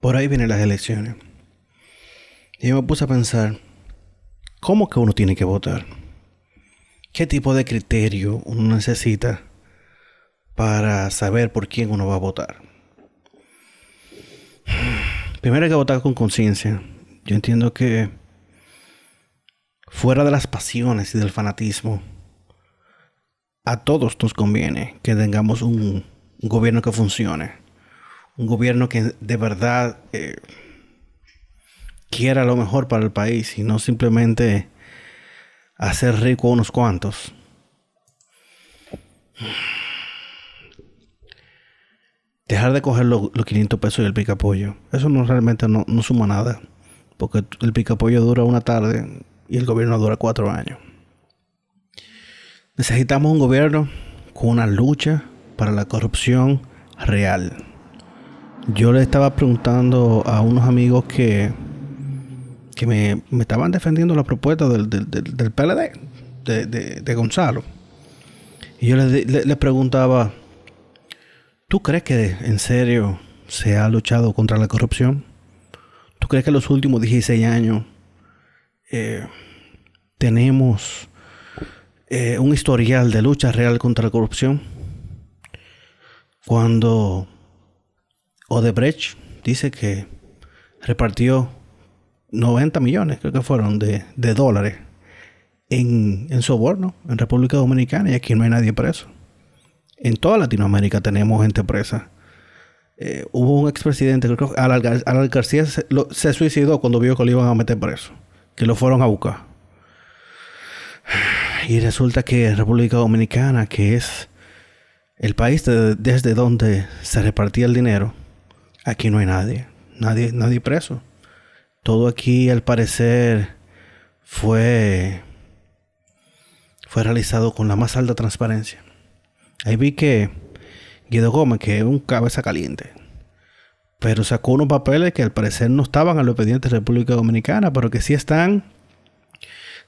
por ahí vienen las elecciones. Y yo me puse a pensar, ¿cómo que uno tiene que votar? ¿Qué tipo de criterio uno necesita para saber por quién uno va a votar? Primero hay que votar con conciencia. Yo entiendo que fuera de las pasiones y del fanatismo, a todos nos conviene que tengamos un, gobierno que funcione. Un gobierno que de verdad eh, quiera lo mejor para el país y no simplemente hacer rico a unos cuantos. Dejar de coger los, 500 pesos y el pica pollo. Eso no realmente no, no suma nada. Porque el pica pollo dura una tarde y el gobierno dura cuatro años. Necesitamos un gobierno con una lucha para la corrupción real. Yo le estaba preguntando a unos amigos que, que me, estaban defendiendo la propuesta del, del, PLD, de, Gonzalo. Y yo le, preguntaba, ¿tú crees que en serio se ha luchado contra la corrupción? ¿Tú crees que en los últimos 16 años eh, tenemos eh, un historial de lucha real contra la corrupción. Cuando Odebrecht dice que repartió 90 millones, creo que fueron, de, dólares en, en, soborno en República Dominicana y aquí no hay nadie preso. En toda Latinoamérica tenemos gente presa. Eh, hubo un expresidente, creo que Alan, García se, suicidó cuando vio que lo iban a meter preso, que lo fueron a buscar. Y resulta que República Dominicana, que es el país desde donde se repartía el dinero, aquí no hay nadie, nadie, nadie preso. Todo aquí, al parecer, fue, fue realizado con la más alta transparencia. Ahí vi que Guido Gómez, que es un cabeza caliente, pero sacó unos papeles que al parecer no estaban a los pendientes de República Dominicana, pero que sí están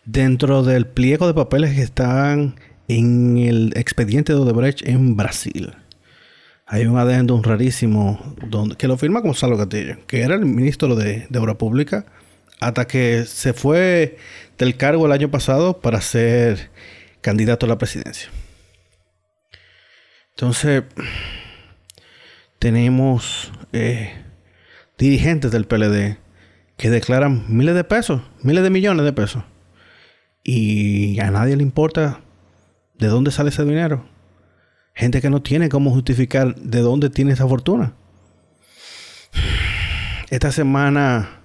dentro del pliego de papeles que están en el expediente de Odebrecht en Brasil. Hay un adendum rarísimo donde, que lo firma Gonzalo Castillo, que era el ministro de, Obra Pública, hasta que se fue del cargo el año pasado para ser candidato a la presidencia. Entonces, tenemos eh, dirigentes del PLD que declaran miles de pesos, miles de millones de pesos y a nadie le importa de dónde sale ese dinero. Gente que no tiene cómo justificar de dónde tiene esa fortuna. Esta semana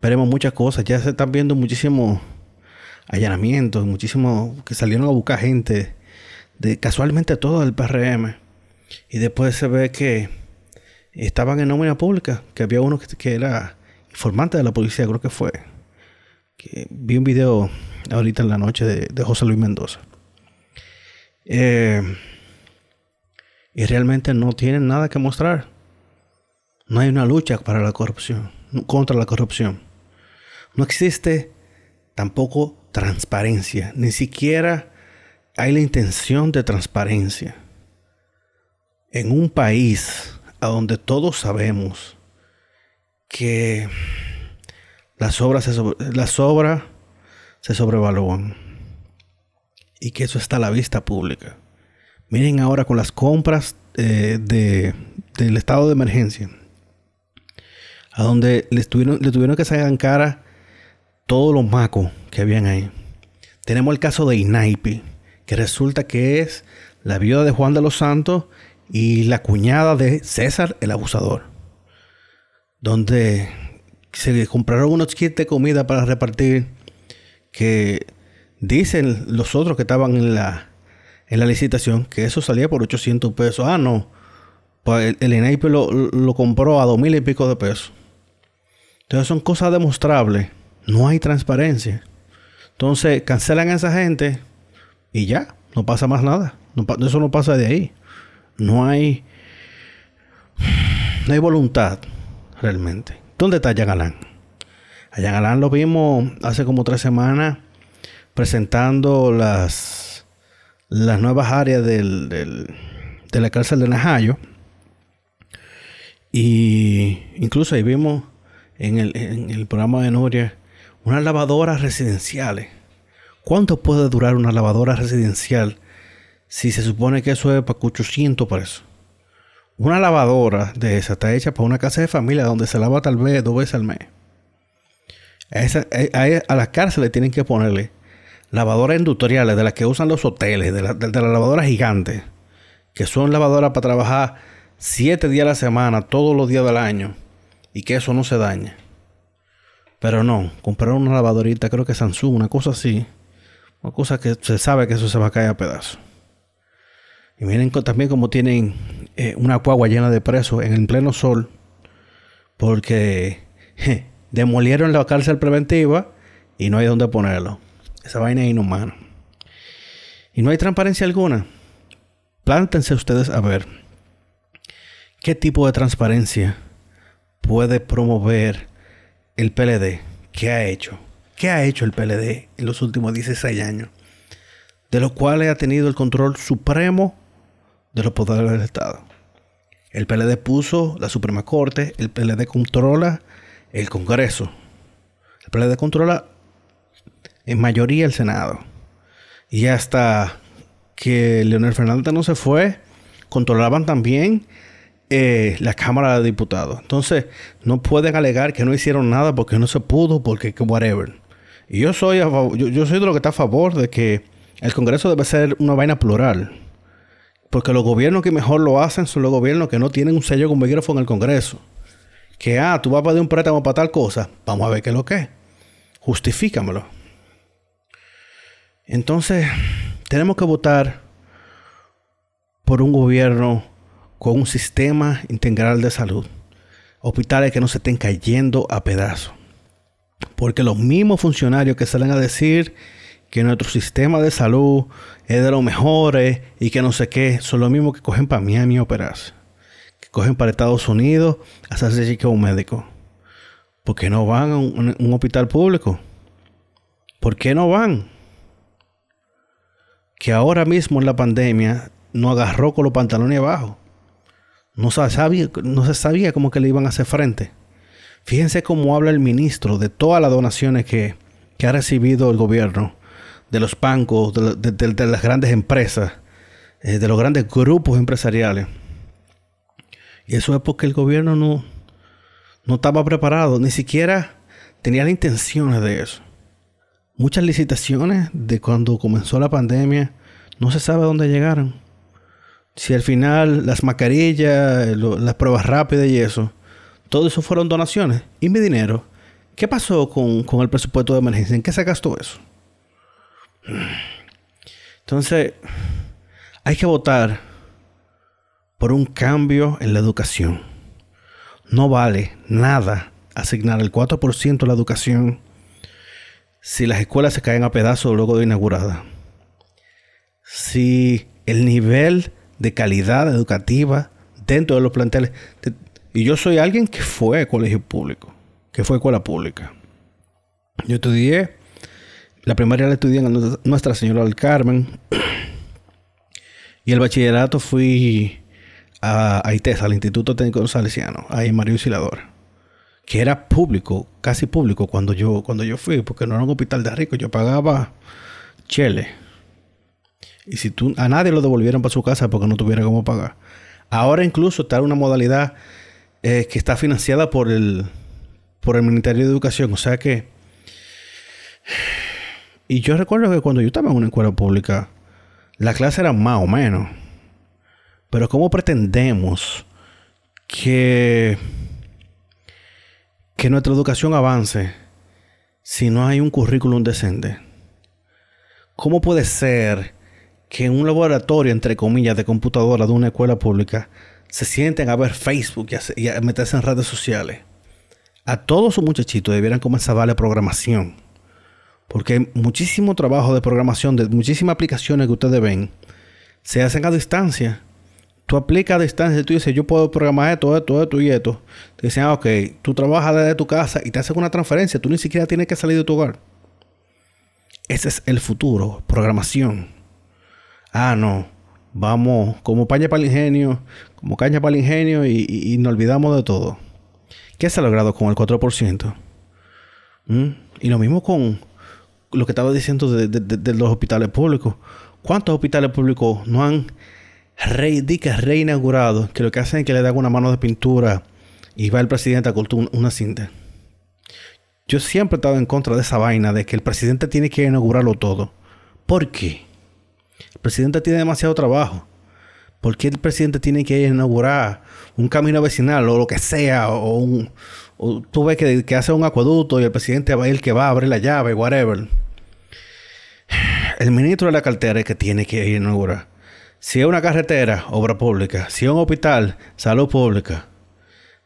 veremos muchas cosas. Ya se están viendo muchísimos allanamientos, muchísimos que salieron a buscar gente de casualmente todo el PRM. Y después se ve que estaban en nómina pública, que había uno que, era informante de la policía, creo que fue vi un video ahorita en la noche de, José Luis Mendoza. Eh, y realmente no tienen nada que mostrar. No hay una lucha para la corrupción, contra la corrupción. No existe tampoco transparencia, ni siquiera hay la intención de transparencia. En un país a donde todos sabemos que las obras se, las obras se sobrevalúan y que eso está a la vista pública. Miren ahora con las compras eh, de, del estado de emergencia, a donde le tuvieron, le tuvieron que sacar en cara todos los macos que habían ahí. Tenemos el caso de Inaipi, que resulta que es la viuda de Juan de los Santos y la cuñada de César el abusador. Donde se compraron unos kits de comida para repartir que dicen los otros que estaban en la, en la licitación que eso salía por 800 pesos. Ah, no. El, el lo, compró a dos mil y pico de pesos. Entonces son cosas demostrables. No hay transparencia. Entonces cancelan a esa gente y ya, no pasa más nada. eso no pasa de ahí. No hay, no hay voluntad realmente. ¿Dónde está Yagalán? A Yagalán lo vimos hace como tres semanas presentando las, las nuevas áreas del, de la cárcel de Najayo. Y incluso ahí vimos en el, en el programa de Nuria unas lavadoras residenciales. ¿Cuánto puede durar una lavadora residencial si se supone que eso es para 800 pesos? Una lavadora de esa está hecha para una casa de familia donde se lava tal vez dos veces al mes. A, las cárceles tienen que ponerle lavadoras industriales de las que usan los hoteles, de, la, de, las lavadoras gigantes, que son lavadoras para trabajar siete días a la semana, todos los días del año, y que eso no se daña. Pero no, compraron una lavadorita, creo que Samsung, una cosa así, una cosa que se sabe que eso se va a caer a pedazos. Y miren también como tienen eh, una cuagua llena de presos en el pleno sol, porque demolieron la cárcel preventiva y no hay dónde ponerlo. Esa vaina es inhumana. Y no hay transparencia alguna. Plántense ustedes a ver qué tipo de transparencia puede promover el PLD. ¿Qué ha hecho? ¿Qué ha hecho el PLD en los últimos 16 años? De los cuales ha tenido el control supremo de los poderes del Estado. El PLD puso la Suprema Corte, el PLD controla el Congreso. El PLD controla en mayoría el Senado. Y hasta que Leonel Fernández no se fue, controlaban también eh, la Cámara de Diputados. Entonces, no pueden alegar que no hicieron nada porque no se pudo, porque whatever. Y yo soy, yo, soy de lo que está a favor de que el Congreso debe ser una vaina plural. Porque los gobiernos que mejor lo hacen son los gobiernos que no tienen un sello con micrófono en el Congreso que, ah, tú vas a pedir un préstamo para tal cosa, vamos a ver qué es lo que es. Justifícamelo. Entonces, tenemos que votar por un gobierno con un sistema integral de salud. Hospitales que no se estén cayendo a pedazos. Porque los mismos funcionarios que salen a decir que nuestro sistema de salud es de los mejores y que no sé qué, son los mismos que cogen para Miami a operarse cogen para Estados Unidos a hacerse chica un médico. ¿Por qué no van a un, hospital público? ¿Por qué no van? Que ahora mismo en la pandemia no agarró con los pantalones abajo. No se sabía, no se sabía cómo que le iban a hacer frente. Fíjense cómo habla el ministro de todas las donaciones que, ha recibido el gobierno, de los bancos, de, las grandes empresas, eh, de los grandes grupos empresariales. Y eso es porque el gobierno no, no estaba preparado, ni siquiera tenía las intenciones de eso. Muchas licitaciones de cuando comenzó la pandemia no se sabe dónde llegaron. Si al final las mascarillas, las pruebas rápidas y eso, todo eso fueron donaciones. ¿Y mi dinero? ¿Qué pasó con, con el presupuesto de emergencia? ¿En qué se gastó eso? Entonces, hay que votar por un cambio en la educación. No vale nada asignar el 4% a la educación si las escuelas se caen a pedazos luego de inaugurada. Si el nivel de calidad educativa dentro de los planteles... Y yo soy alguien que fue colegio público, que fue escuela pública. Yo estudié, la primaria la estudié en Nuestra Señora del Carmen. Y el bachillerato fui a, ITES, al Instituto Técnico Salesiano, ahí en Mario Auxiliador, que era público, casi público cuando yo, cuando yo fui, porque no era un hospital de rico, yo pagaba chele. Y si tú, a nadie lo devolvieron para su casa porque no tuviera cómo pagar. Ahora incluso está una modalidad eh, que está financiada por el, por el Ministerio de Educación. O sea que... Y yo recuerdo que cuando yo estaba en una escuela pública, la clase era más o menos. Pero ¿cómo pretendemos que, que nuestra educación avance si no hay un currículum decente? ¿Cómo puede ser que en un laboratorio, entre comillas, de computadora de una escuela pública se sienten a ver Facebook y a, meterse en redes sociales? A todos sus muchachitos debieran comenzar a darle programación. Porque muchísimo trabajo de programación, de muchísimas aplicaciones que ustedes ven, se hacen a distancia tú aplicas a distancia y tú dices, yo puedo programar esto, esto, esto y esto. Te dicen, ah, ok, tú trabajas desde tu casa y te hacen una transferencia. Tú ni siquiera tienes que salir de tu hogar. Ese es el futuro, programación. Ah, no. vamos como paña para el ingenio, como caña para el ingenio y, nos olvidamos de todo. ¿Qué se ha logrado con el 4%? ¿Mm? Y lo mismo con lo que estaba diciendo de, los hospitales públicos. ¿Cuántos hospitales públicos no han re, reinaugurado que lo que hacen es que le dan una mano de pintura y va el presidente a cortar una cinta? Yo siempre he estado en contra de esa vaina de que el presidente tiene que inaugurarlo todo. ¿Por qué? El presidente tiene demasiado trabajo. ¿Por qué el presidente tiene que inaugurar un camino vecinal o lo que sea? O, un, tú ves que, hace un acueducto y el presidente va a que va a abrir la llave, whatever. El ministro de la cartera es que tiene que inaugurar. Si es una carretera, obra pública. Si es un hospital, salud pública.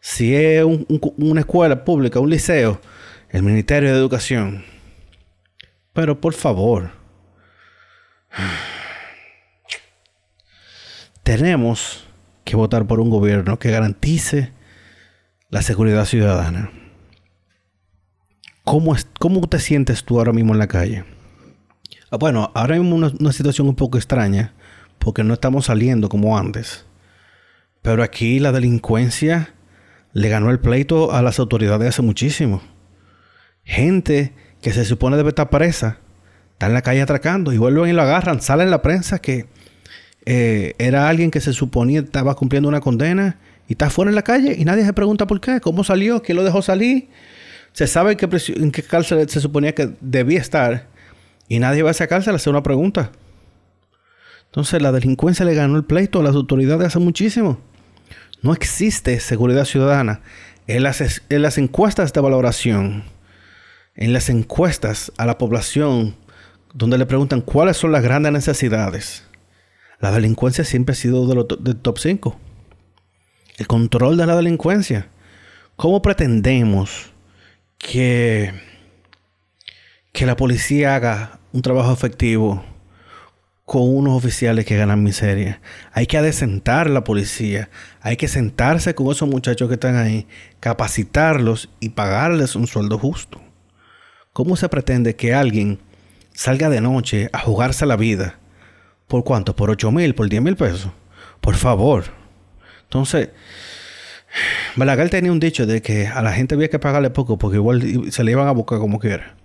Si es una escuela pública, un liceo, el Ministerio de Educación. Pero por favor, tenemos que votar por un gobierno que garantice la seguridad ciudadana. ¿Cómo, es, cómo te sientes tú ahora mismo en la calle? Ah, bueno, ahora mismo una, una situación un poco extraña porque no estamos saliendo como antes. Pero aquí la delincuencia le ganó el pleito a las autoridades hace muchísimo. Gente que se supone debe estar presa, está en la calle atracando y vuelven y lo agarran. Sale en la prensa que eh, era alguien que se suponía estaba cumpliendo una condena y está fuera en la calle y nadie se pregunta por qué, cómo salió, quién lo dejó salir. Se sabe en qué, en qué cárcel se suponía que debía estar y nadie va a esa cárcel a hacer una pregunta. Entonces la delincuencia le ganó el pleito a las autoridades hace muchísimo. No existe seguridad ciudadana. En las, en las encuestas de valoración en las encuestas a la población donde le preguntan cuáles son las grandes necesidades, la delincuencia siempre ha sido de los top 5. El control de la delincuencia. ¿Cómo pretendemos que, que la policía haga un trabajo efectivo con unos oficiales que ganan miseria? Hay que adecentar la policía. Hay que sentarse con esos muchachos que están ahí, capacitarlos y pagarles un sueldo justo. ¿Cómo se pretende que alguien salga de noche a jugarse la vida? ¿Por cuánto? ¿Por 8 mil? ¿Por 10 mil pesos? Por favor. Entonces, Balaguer tenía un dicho de que a la gente había que pagarle poco porque igual se le iban a buscar como quiera.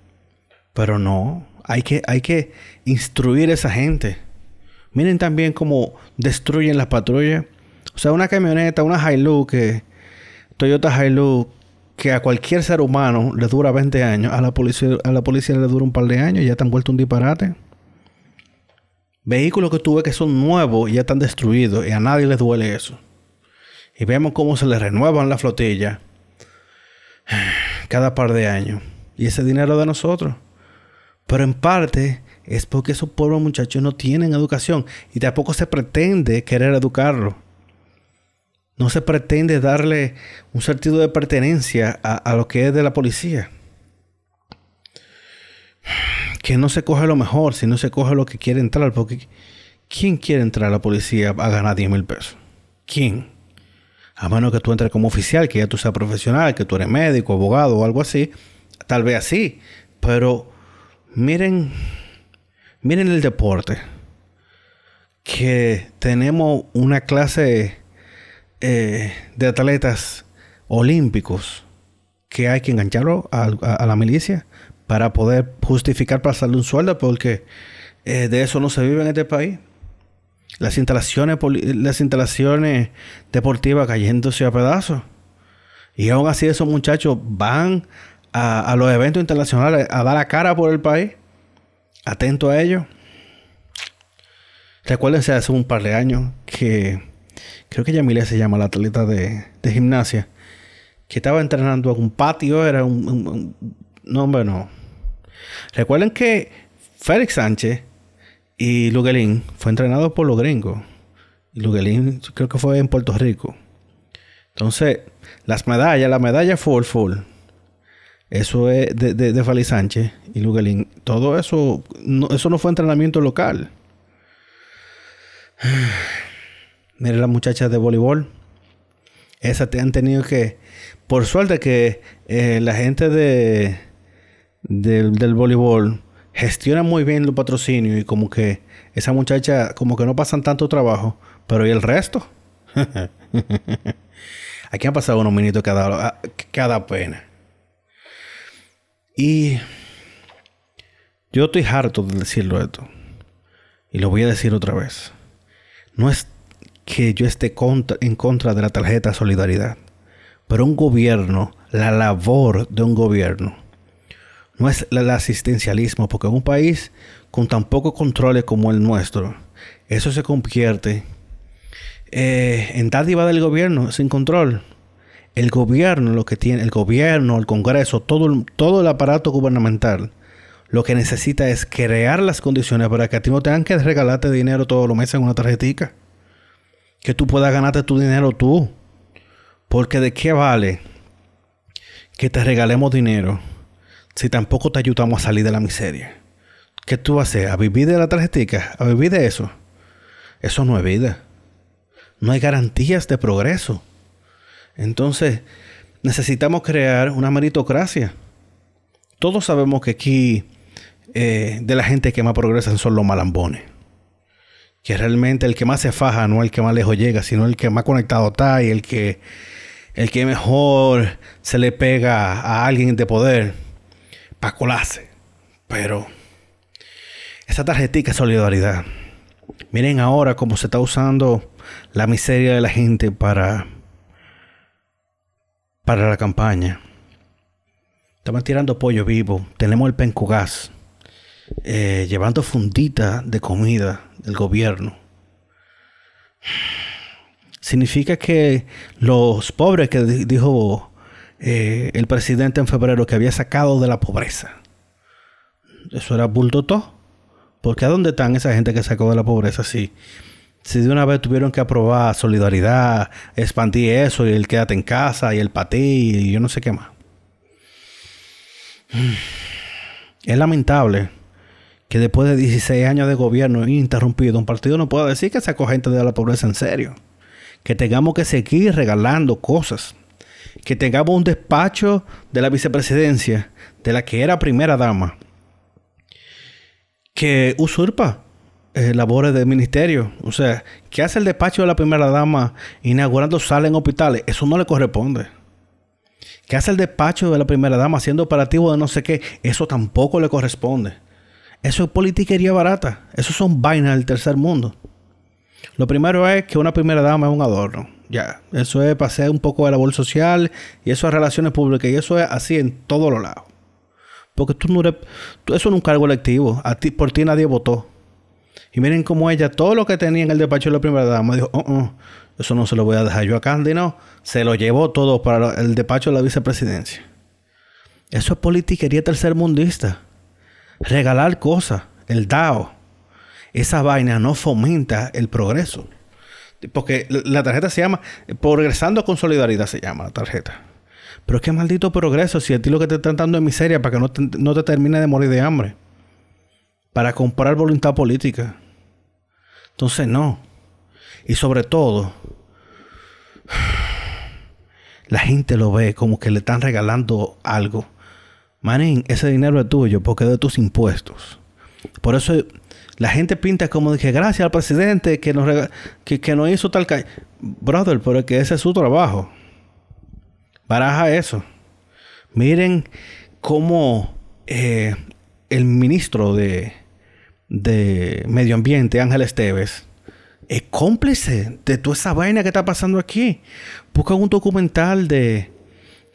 Pero no, hay que, hay que instruir a esa gente. Miren también cómo destruyen las patrullas. O sea, una camioneta, una Hilux que Toyota Hilux que a cualquier ser humano le dura 20 años, a la policía, a la policía le dura un par de años ya están vuelto un disparate. Vehículos que tuve que son nuevos y ya están destruidos y a nadie les duele eso. Y vemos cómo se les renuevan la flotilla cada par de años. Y ese dinero de nosotros. Pero en parte es porque esos pobres muchachos no tienen educación y tampoco se pretende querer educarlos. No se pretende darle un sentido de pertenencia a, lo que es de la policía. Que no se coge lo mejor, sino se coge lo que quiere entrar. Porque ¿quién quiere entrar a la policía a ganar 10 mil pesos? ¿Quién? A menos que tú entres como oficial, que ya tú seas profesional, que tú eres médico, abogado o algo así. Tal vez así. Pero miren, miren el deporte. Que tenemos una clase eh, de atletas olímpicos que hay que engancharlo a, la milicia para poder justificar pasarle un sueldo porque eh, de eso no se vive en este país. Las instalaciones, las instalaciones deportivas cayéndose a pedazos. Y aún así esos muchachos van a, los eventos internacionales a dar la cara por el país. Atento a ello. Recuérdense hace un par de años que creo que Yamilia se llama la atleta de, gimnasia, que estaba entrenando en un patio, era un, no, hombre, no. Recuerden que Félix Sánchez y Luguelín fue entrenado por los gringos. Y Luguelín creo que fue en Puerto Rico. Entonces, las medallas, la medalla full, full. Eso es de, de, Félix Sánchez y Luguelín. Todo eso, eso no fue entrenamiento local. Mire las muchachas de voleibol. Esas te han tenido que. Por suerte que eh, la gente de, del, voleibol gestionan muy bien los patrocinios y como que esa muchacha como que no pasan tanto trabajo, pero ¿y el resto? Aquí han pasado unos minutos cada, cada pena. Y yo estoy harto de decirlo esto. Y lo voy a decir otra vez. No es que yo esté en contra de la tarjeta solidaridad. Pero un gobierno, la labor de un gobierno, no es el asistencialismo, porque en un país con tan pocos controles como el nuestro, eso se convierte eh, en dádiva del gobierno sin control. El gobierno, lo que tiene, el gobierno, el Congreso, todo, todo el aparato gubernamental, lo que necesita es crear las condiciones para que a ti no tengan que regalarte dinero todos los meses en una tarjetita. Que tú puedas ganarte tu dinero tú. Porque de qué vale que te regalemos dinero si tampoco te ayudamos a salir de la miseria? ¿Qué tú vas a hacer? ¿A vivir de la tarjetita? ¿A vivir de eso? Eso no es vida. No hay garantías de progreso. Entonces, necesitamos crear una meritocracia. Todos sabemos que aquí eh, de la gente que más progresan son los malambones. Que realmente el que más se faja no el que más lejos llega, sino el que más conectado está y el que el que mejor se le pega a alguien de poder para colarse. Pero esa tarjetita es solidaridad. Miren ahora cómo se está usando la miseria de la gente para, para la campaña. Estamos tirando pollo vivo. Tenemos el pencugás. Eh, llevando fundita de comida del gobierno significa que los pobres que dijo eh, el presidente en febrero que había sacado de la pobreza, eso era bulto. Porque ¿a dónde están esa gente que sacó de la pobreza? Si, si de una vez tuvieron que aprobar solidaridad, expandir eso y el quédate en casa y el patí y yo no sé qué más. Es lamentable que después de 16 años de gobierno ininterrumpido, un partido no pueda decir que sacó gente de la pobreza en serio. Que tengamos que seguir regalando cosas, que tengamos un despacho de la vicepresidencia, de la que era primera dama, que usurpa eh, labores del ministerio. O sea, que hace el despacho de la primera dama inaugurando salas en hospitales. Eso no le corresponde. Que hace el despacho de la primera dama haciendo operativo de no sé qué. Eso tampoco le corresponde. Eso es politiquería barata. Eso son vainas del tercer mundo. Lo primero es que una primera dama es un adorno. Ya, eso es pasar un poco de labor social y eso es relaciones públicas y eso es así en todos los lados. Porque tú no eres, eso no es un cargo electivo. A ti, por ti nadie votó. Y miren cómo ella, todo lo que tenía en el despacho de la primera dama, dijo, oh, oh, eso no se lo voy a dejar yo a Candy, no. Se lo llevó todo para el despacho de la vicepresidencia. Eso es politiquería tercermundista. Regalar cosas, el DAO esa vaina no fomenta el progreso. Porque la tarjeta se llama, progresando con solidaridad se llama la tarjeta. Pero qué maldito progreso si a ti lo que te están dando es miseria para que no te, no te termine de morir de hambre. Para comprar voluntad política. Entonces no. Y sobre todo, la gente lo ve como que le están regalando algo. Manín, ese dinero es tuyo porque es de tus impuestos. Por eso la gente pinta como dije, gracias al presidente que nos, que, que hizo tal... Brother, pero que ese es su trabajo. Baraja eso. Miren cómo eh, el ministro de, de Medio Ambiente, Ángel Esteves, es cómplice de toda esa vaina que está pasando aquí. Busca un documental de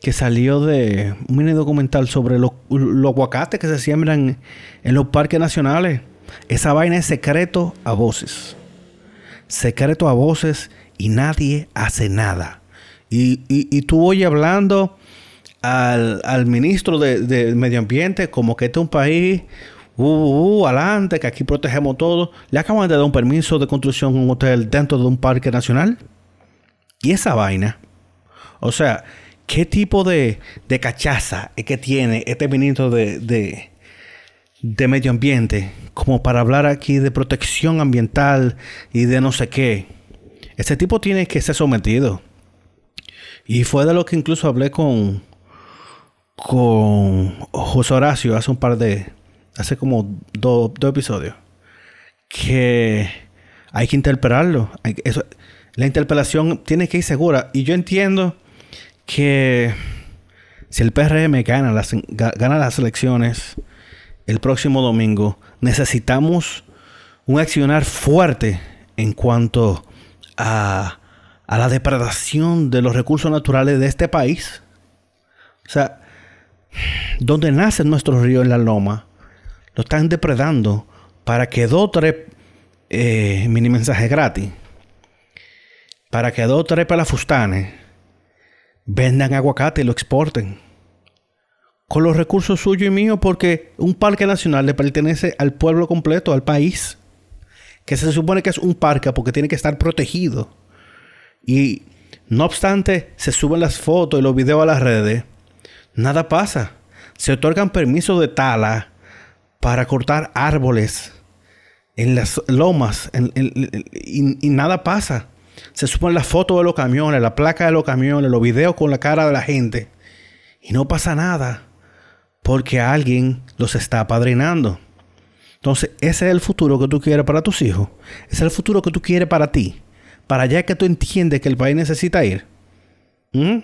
que salió de un mini documental sobre los, los aguacates que se siembran en los parques nacionales. Esa vaina es secreto a voces. Secreto a voces y nadie hace nada. Y, y, tú oyes hablando al, ministro de, Medio Ambiente como que este es un país, uh, uh, uh, adelante, que aquí protegemos todo. Le acaban de dar un permiso de construcción en un hotel dentro de un parque nacional. Y esa vaina. O sea, ¿qué tipo de, de cachaza es que tiene este ministro de, de medio ambiente, como para hablar aquí de protección ambiental y de no sé qué. Ese tipo tiene que ser sometido. Y fue de lo que incluso hablé con, con José Horacio hace un par de, hace como dos episodios, que hay que interpelarlo. la interpelación tiene que ir segura. Y yo entiendo que si el PRM gana las, gana las elecciones el próximo domingo, necesitamos un accionar fuerte en cuanto a, a la depredación de los recursos naturales de este país. O sea, donde nacen nuestros ríos en la loma, lo están depredando para que dos o tres eh, mini mensajes gratis, para que dos o tres pelafustanes vendan aguacate y lo exporten. Con los recursos suyos y míos, porque un parque nacional le pertenece al pueblo completo, al país. Que se supone que es un parque porque tiene que estar protegido. Y no obstante, se suben las fotos y los videos a las redes. Nada pasa. Se otorgan permisos de tala para cortar árboles en las lomas y, y, nada pasa. Se suben las fotos de los camiones, la placa de los camiones, los videos con la cara de la gente y no pasa nada porque alguien los está apadrinando. Entonces, ese es el futuro que tú quieres para tus hijos. Ese es el futuro que tú quieres para ti. Para allá que tú entiendes que el país necesita ir. ¿Mm?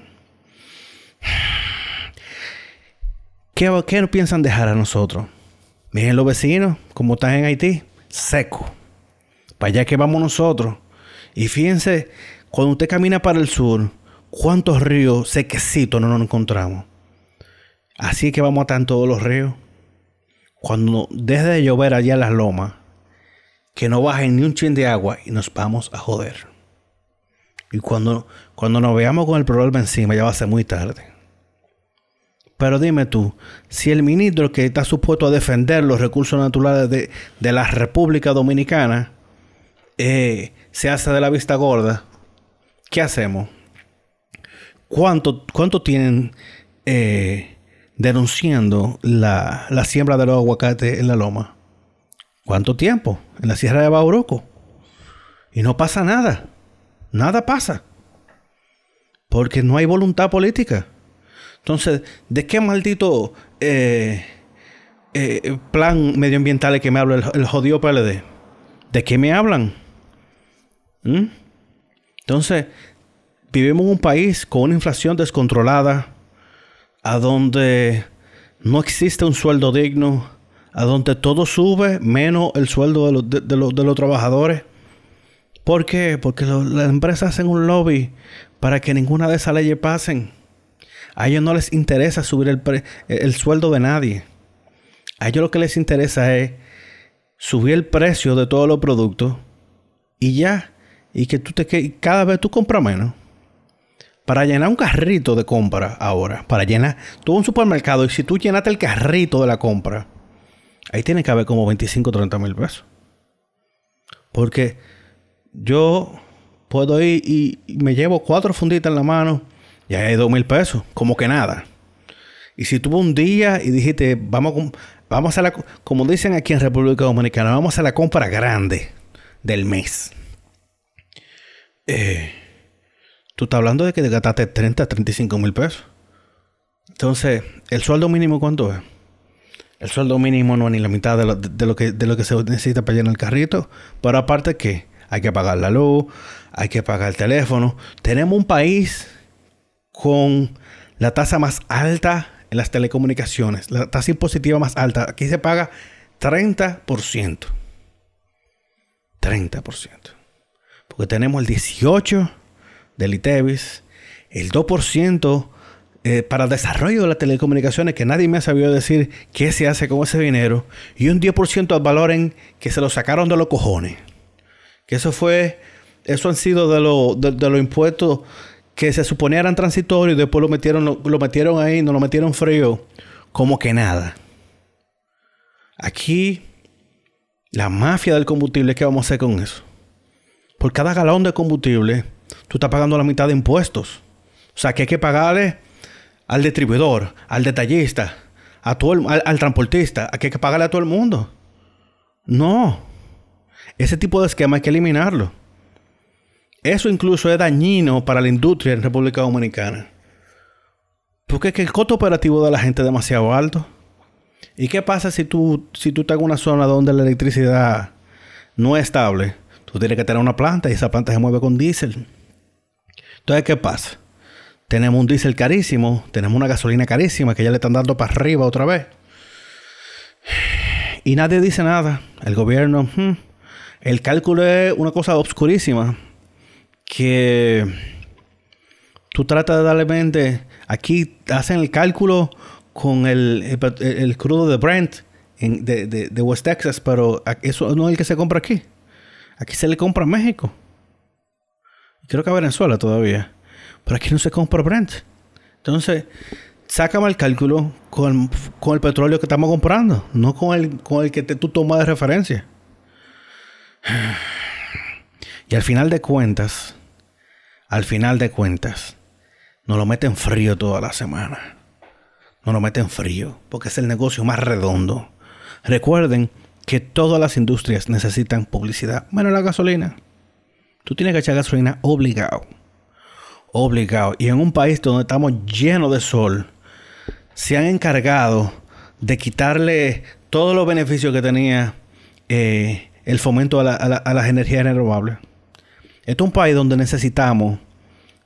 ¿Qué, ¿Qué piensan dejar a nosotros? Miren los vecinos, como están en Haití, seco. Para allá que vamos nosotros. Y fíjense, cuando usted camina para el sur, cuántos ríos sequecitos no nos encontramos. Así que vamos a estar en todos los ríos. Cuando deje de llover allá en las lomas, que no baje ni un chin de agua y nos vamos a joder. Y cuando, cuando nos veamos con el problema encima, ya va a ser muy tarde. Pero dime tú, si el ministro que está supuesto a defender los recursos naturales de, la República Dominicana eh, se hace de la vista gorda, ¿qué hacemos? ¿Cuánto, cuánto tienen eh, denunciando la, la, siembra de los aguacates en la loma? ¿Cuánto tiempo? En la Sierra de Bauruco. Y no pasa nada. Nada pasa. Porque no hay voluntad política. Entonces, ¿de qué maldito eh, eh, plan medioambiental es que me habla el, jodido PLD? ¿De qué me hablan? ¿Mm? Entonces, vivimos en un país con una inflación descontrolada, a donde no existe un sueldo digno, a donde todo sube menos el sueldo de, los, trabajadores. ¿Por qué? Porque las empresas hacen un lobby para que ninguna de esas leyes pasen. A ellos no les interesa subir el, sueldo de nadie. A ellos lo que les interesa es subir el precio de todos los productos y ya. Y que tú te cada vez tú compras menos. Para llenar un carrito de compra ahora, para llenar todo un supermercado, y si tú llenaste el carrito de la compra, ahí tiene que haber como 25 o 30 mil pesos. Porque yo puedo ir y me llevo cuatro funditas en la mano ya hay dos mil pesos, como que nada. Y si tuvo un día y dijiste, vamos, vamos a la, como dicen aquí en República Dominicana, vamos a la compra grande del mes. Eh, tú estás hablando de que te gastaste 30, 35 mil pesos. Entonces, ¿el sueldo mínimo cuánto es? El sueldo mínimo no es ni la mitad de lo, que, de lo que se necesita para llenar el carrito. Pero aparte que hay que pagar la luz, hay que pagar el teléfono. Tenemos un país con la tasa más alta en las telecomunicaciones, la tasa impositiva más alta. Aquí se paga 30%. 30%. Porque tenemos el 18% del ITEVIS, el 2% eh, para el desarrollo de las telecomunicaciones, que nadie me ha sabido decir qué se hace con ese dinero, y un 10% al valor en que se lo sacaron de los cojones. Que eso fue, eso han sido de, de los impuestos que se suponía eran transitorios y después lo metieron, lo, metieron ahí, no lo metieron frío, como que nada. Aquí, la mafia del combustible, ¿qué vamos a hacer con eso? Por cada galón de combustible, tú estás pagando la mitad de impuestos. O sea, que hay que pagarle al distribuidor, al detallista, a todo al, al, transportista, hay que pagarle a todo el mundo. No. Ese tipo de esquema hay que eliminarlo. Eso incluso es dañino para la industria en República Dominicana. Porque es que el costo operativo de la gente es demasiado alto. ¿Y qué pasa si tú, si tú estás en una zona donde la electricidad no es estable? Tú tienes que tener una planta y esa planta se mueve con diésel. Entonces, ¿qué pasa? Tenemos un diésel carísimo, tenemos una gasolina carísima que ya le están dando para arriba otra vez. Y nadie dice nada. El gobierno, hmm, el cálculo es una cosa obscurísima que tú tratas de darle mente. Aquí hacen el cálculo con el, el, crudo de Brent de, de, West Texas, pero eso no es el que se compra aquí. Aquí se le compra a México. Creo que a Venezuela todavía. Pero aquí no se compra Brent. Entonces, sácame el cálculo con, el petróleo que estamos comprando, no con el, con el que tú tomas de referencia. Y al final de cuentas, al final de cuentas, nos lo meten frío toda la semana. Nos lo meten frío, porque es el negocio más redondo. Recuerden que todas las industrias necesitan publicidad, menos la gasolina. Tú tienes que echar gasolina obligado. Obligado. Y en un país donde estamos llenos de sol, se han encargado de quitarle todos los beneficios que tenía eh, el fomento a, las energías renovables. Este es un país donde necesitamos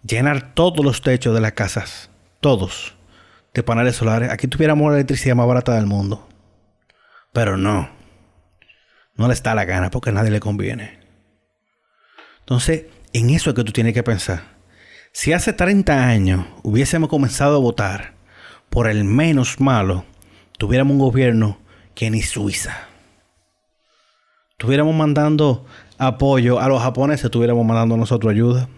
llenar todos los techos de las casas, todos, de paneles solares. Aquí tuviéramos la electricidad más barata del mundo. Pero no. No le está la gana porque a nadie le conviene. Entonces, en eso es que tú tienes que pensar. Si hace 30 años hubiésemos comenzado a votar por el menos malo, tuviéramos un gobierno que ni Suiza. Tuviéramos mandando apoyo a los japoneses, estuviéramos mandando nosotros ayuda,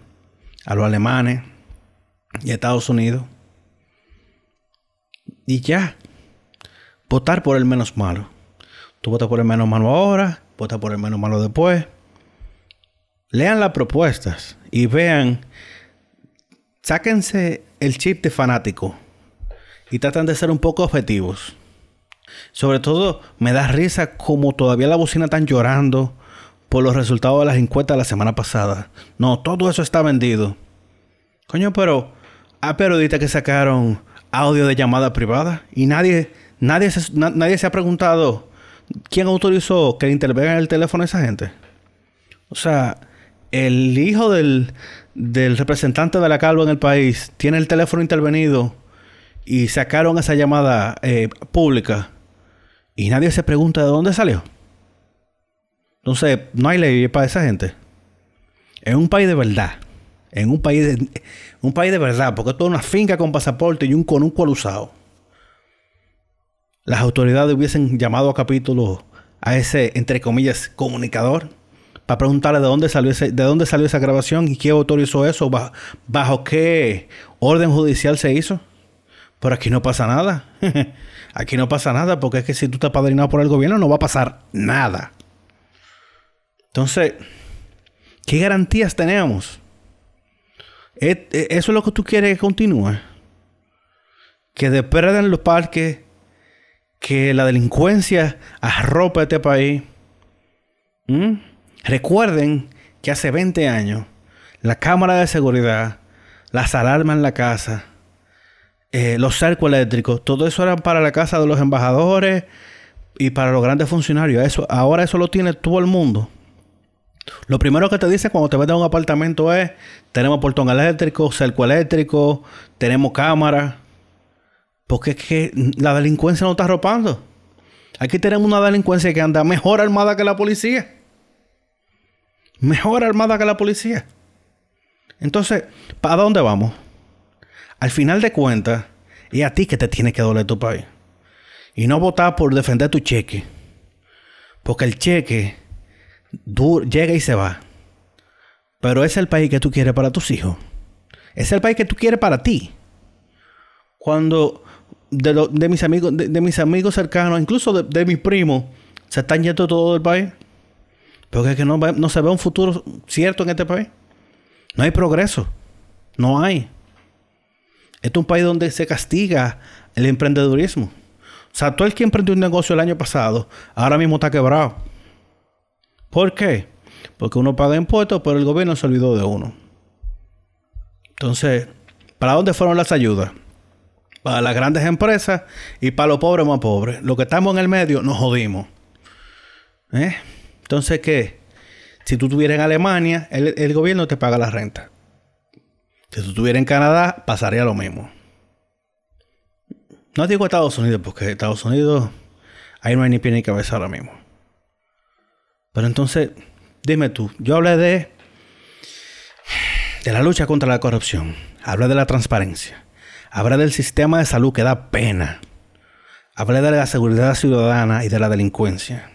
a los alemanes y a Estados Unidos. Y ya, votar por el menos malo. Tú votas por el menos malo ahora, votas por el menos malo después. Lean las propuestas y vean, sáquense el chip de fanático y tratan de ser un poco objetivos. Sobre todo, me da risa como todavía la bocina están llorando por los resultados de las encuestas de la semana pasada. No, todo eso está vendido. Coño, pero hay periodistas que sacaron audio de llamada privada y nadie, nadie, se, nadie se ha preguntado quién autorizó que intervenga en el teléfono a esa gente. O sea, el hijo del, del representante de la Calvo en el país tiene el teléfono intervenido y sacaron esa llamada eh, pública y nadie se pregunta de dónde salió. Entonces, no hay ley para esa gente. En un país de verdad. En un país de, un país de verdad. Porque esto es una finca con pasaporte y un con un usado. Las autoridades hubiesen llamado a capítulo a ese, entre comillas, comunicador. Para preguntarle de dónde salió, de dónde salió esa grabación y quién autorizó eso. Bajo, bajo qué orden judicial se hizo. Pero aquí no pasa nada. aquí no pasa nada porque es que si tú estás padrinado por el gobierno no va a pasar nada. Entonces, ¿qué garantías tenemos? ¿Eso es lo que tú quieres que continúe? Que depredan los parques, que la delincuencia arropa este país. ¿Mm? Recuerden que hace 20 años la cámara de seguridad, las alarmas en la casa, eh, los cercos eléctricos, todo eso era para la casa de los embajadores y para los grandes funcionarios. Eso, ahora eso lo tiene todo el mundo. Lo primero que te dice cuando te a un apartamento es, tenemos portón eléctrico, cerco eléctrico, tenemos cámara. Porque es que la delincuencia no está arropando. Aquí tenemos una delincuencia que anda mejor armada que la policía. Mejor armada que la policía. Entonces, ¿para dónde vamos? Al final de cuentas, es a ti que te tiene que doler tu país. Y no votar por defender tu cheque. Porque el cheque llega y se va. Pero es el país que tú quieres para tus hijos. Es el país que tú quieres para ti. Cuando de, mis amigos, de, mis amigos cercanos, incluso de, mis primos, se están yendo todo el país. Porque es que no, no se ve un futuro cierto en este país. No hay progreso. No hay. Este es un país donde se castiga el emprendedurismo. O sea, todo el que emprendió un negocio el año pasado, ahora mismo está quebrado. ¿Por qué? Porque uno paga impuestos, pero el gobierno se olvidó de uno. Entonces, ¿para dónde fueron las ayudas? Para las grandes empresas y para los pobres más pobres. Los que estamos en el medio nos jodimos. ¿Eh? Entonces, ¿qué? Si tú estuvieras en Alemania, el, gobierno te paga la renta. Si tú estuvieras en Canadá, pasaría lo mismo. No digo Estados Unidos, porque Estados Unidos ahí no hay ni pie ni cabeza ahora mismo. Pero entonces, dime tú, yo hablé de, de la lucha contra la corrupción, hablé de la transparencia, hablé del sistema de salud que da pena, hablé de la seguridad ciudadana y de la delincuencia.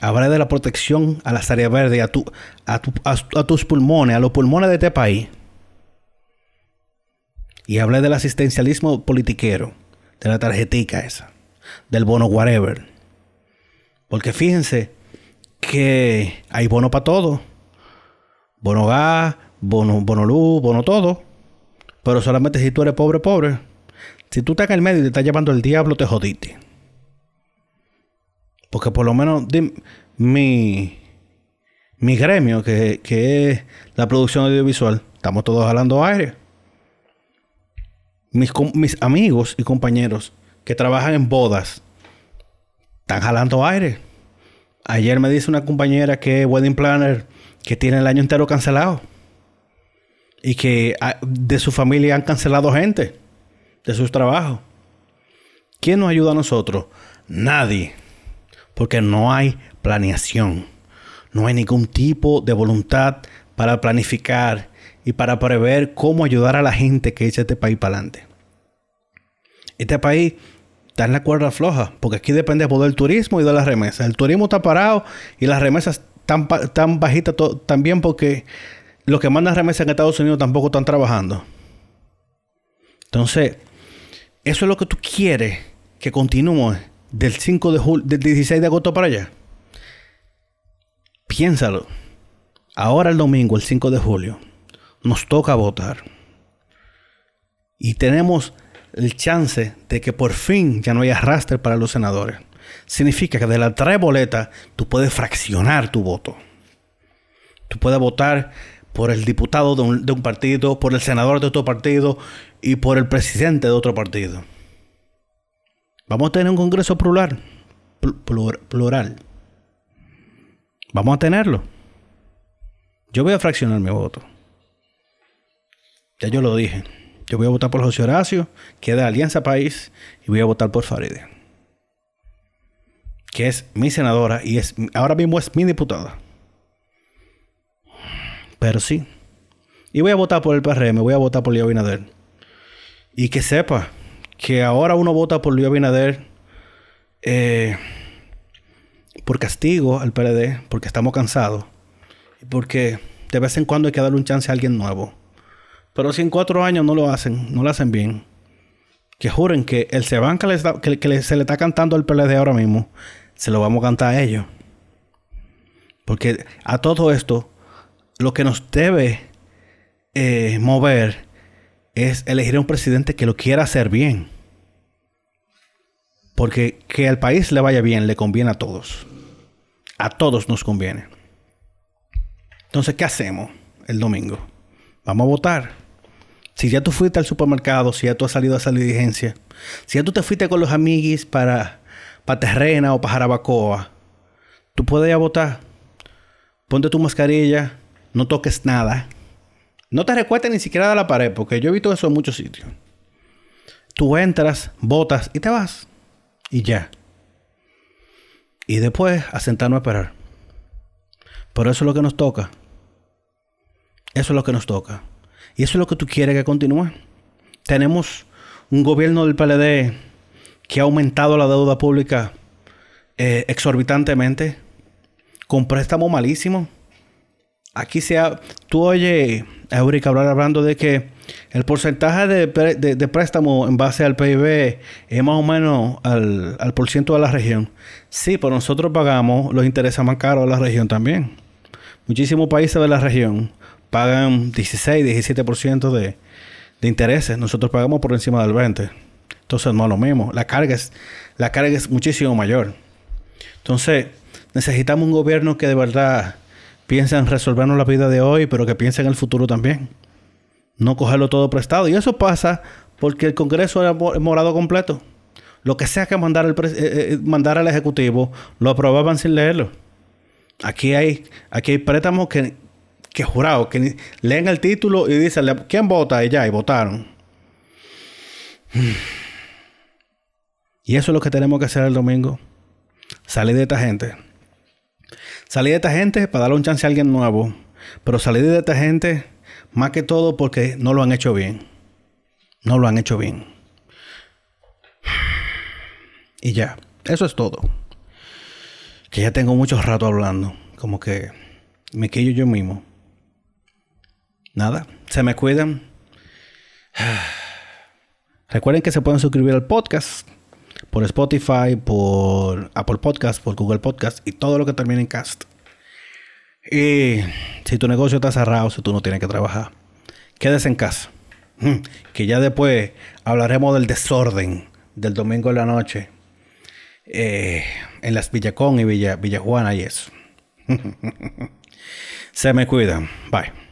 Hablé de la protección a las áreas verdes, a, tu, a, a tus pulmones, a los pulmones de este país. Y hablé del asistencialismo politiquero, de la tarjetica esa, del bono whatever. Porque fíjense que hay bono para todo. Bono gas, bono, bono luz, bono todo. Pero solamente si tú eres pobre, pobre. Si tú estás en el medio y te estás llevando el diablo, te jodiste. Porque por lo menos mi, mi gremio, que, que es la producción audiovisual, estamos todos jalando aire mis, amigos y compañeros que trabajan en bodas están jalando aire. Ayer me dice una compañera que es wedding planner que tiene el año entero cancelado. Y que ah, de su familia han cancelado gente de sus trabajos. ¿Quién nos ayuda a nosotros? Nadie. Porque no hay planeación. No hay ningún tipo de voluntad para planificar y para prever cómo ayudar a la gente que echa este país para adelante. Este país está en la cuerda floja, porque aquí depende del turismo y de las remesas. El turismo está parado y las remesas están, tan bajitas también porque los que mandan remesas en Estados Unidos tampoco están trabajando. Entonces, eso es lo que tú quieres que continúe del 5 de julio, del 16 de agosto para allá. Piénsalo. Ahora el domingo, el 5 de julio, nos toca votar. Y tenemos el chance de que por fin ya no haya arrastre para los senadores. Significa que de las tres boletas tú puedes fraccionar tu voto. Tú puedes votar por el diputado de un, partido, por el senador de otro partido y por el presidente de otro partido. Vamos a tener un Congreso plural. plural. Vamos a tenerlo. Yo voy a fraccionar mi voto. Ya yo lo dije. Yo voy a votar por José Horacio, que es de Alianza País, y voy a votar por Faride, que es mi senadora y es ahora mismo es mi diputada. Pero sí. Y voy a votar por el PRM, voy a votar por Leo Binader. Y que sepa que ahora uno vota por Leo Binader eh, por castigo al PLD, porque estamos cansados. Y porque de vez en cuando hay que darle un chance a alguien nuevo. Pero si en cuatro años no lo hacen, no lo hacen bien, que juren que el Seban que, se le está cantando al PLD ahora mismo, se lo vamos a cantar a ellos. Porque a todo esto, lo que nos debe eh, mover es elegir a un presidente que lo quiera hacer bien. Porque que al país le vaya bien le conviene a todos. A todos nos conviene. Entonces, ¿qué hacemos el domingo? Vamos a votar. Si ya tú fuiste al supermercado, si ya tú has salido a esa diligencia, si ya tú te fuiste con los amiguis para, para Terrena o para Jarabacoa, tú puedes ir a votar. Ponte tu mascarilla, no toques nada. No te recuestes ni siquiera de la pared, porque yo he visto eso en muchos sitios. Tú entras, votas y te vas. Y ya. Y después a sentarnos a esperar. Pero eso es lo que nos toca. Eso es lo que nos toca. Y eso es lo que tú quieres que continúe. Tenemos un gobierno del PLD que ha aumentado la deuda pública eh, exorbitantemente, con préstamos malísimos. Aquí se ha, tú oyes a Eurica hablar hablando de que el porcentaje de, préstamo en base al PIB es más o menos al, al por ciento de la región. Sí, pero nosotros pagamos los intereses más caros de la región también. Muchísimos países de la región pagan 16, 17% de, de intereses. Nosotros pagamos por encima del 20%. Entonces no es lo mismo. La carga es, la carga es muchísimo mayor. Entonces necesitamos un gobierno que de verdad piense en resolvernos la vida de hoy, pero que piense en el futuro también. No cogerlo todo prestado. Y eso pasa porque el Congreso era morado completo. Lo que sea que mandar el eh, eh, mandar al Ejecutivo, lo aprobaban sin leerlo. Aquí hay, aquí hay préstamos que, que jurado, que leen el título y dicen, ¿quién vota? Y ya, y votaron. Y eso es lo que tenemos que hacer el domingo. Salir de esta gente. Salir de esta gente para darle un chance a alguien nuevo. Pero salir de esta gente más que todo porque no lo han hecho bien. No lo han hecho bien. Y ya. Eso es todo. Que ya tengo mucho rato hablando. Como que me quillo yo mismo. Nada. Se me cuidan. Recuerden que se pueden suscribir al podcast por Spotify, por Apple Podcast, por Google Podcast y todo lo que termine en cast. Y si tu negocio está cerrado, si tú no tienes que trabajar, quédese en casa. Mm, que ya después hablaremos del desorden del domingo en la noche eh, en las Villacón y Villa, Villajuana y eso. Se me cuidan. Bye.